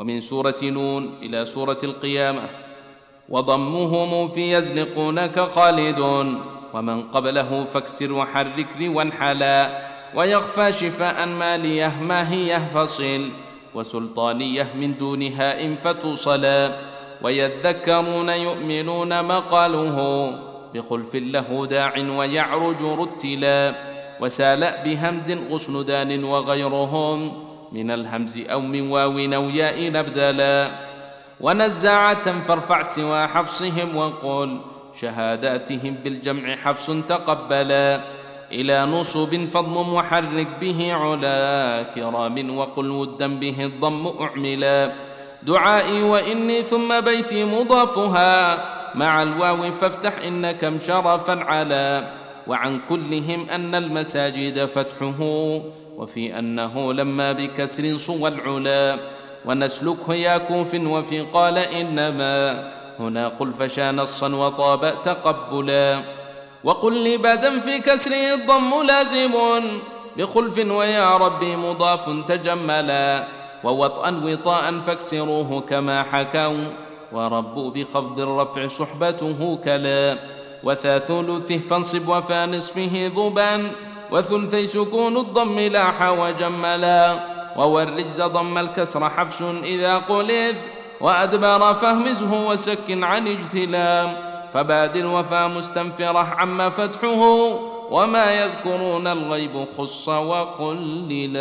ومن سورة نون إلى سورة القيامة. وضمهم في يزلقونك خالد ومن قبله فاكسر وحرك وانحلا ويخفى شفاء ماليه ما هي فصل. وسلطانية من دونها إن فتوصلا ويذكرون يؤمنون مقاله. بخلف له داع ويعرج رتلا. وسال بهمز غصن دان وغيرهم. من الهمز أو من واو أو ياء نبدلا. ونزاعة فارفع سوى حفصهم وقل شهاداتهم بالجمع حفص تقبلا. إلى نصب فضم محرك به علا. كرام وقل ودا به الضم أعملا. دعائي وإني ثم بيتي مضافها. مع الواو فافتح إنكم شرفا على. وعن كلهم أن المساجد فتحه. وفي أنه لما بكسر صوى العلا ونسلكه يا كوف وفي قال إنما هنا قل فشا نصا وطاب تقبلا وقل لبدا في كسره الضم لازم بخلف ويا ربي مضاف تجملا ووطئا وطاء فاكسروه كما حكوا وربوا بخفض الرفع صحبته كلا وثا ثلثه فانصب وفا نصفه ذبا وثلثي سكون الضم لاح وجملا وورجز ضم الكسر حفش إذا قلذ. وأدبر فهمزه وسك عن اجتلام. فبادر وفا مستنفرة عم فتحه. وما يذكرون الغيب خص وخللا.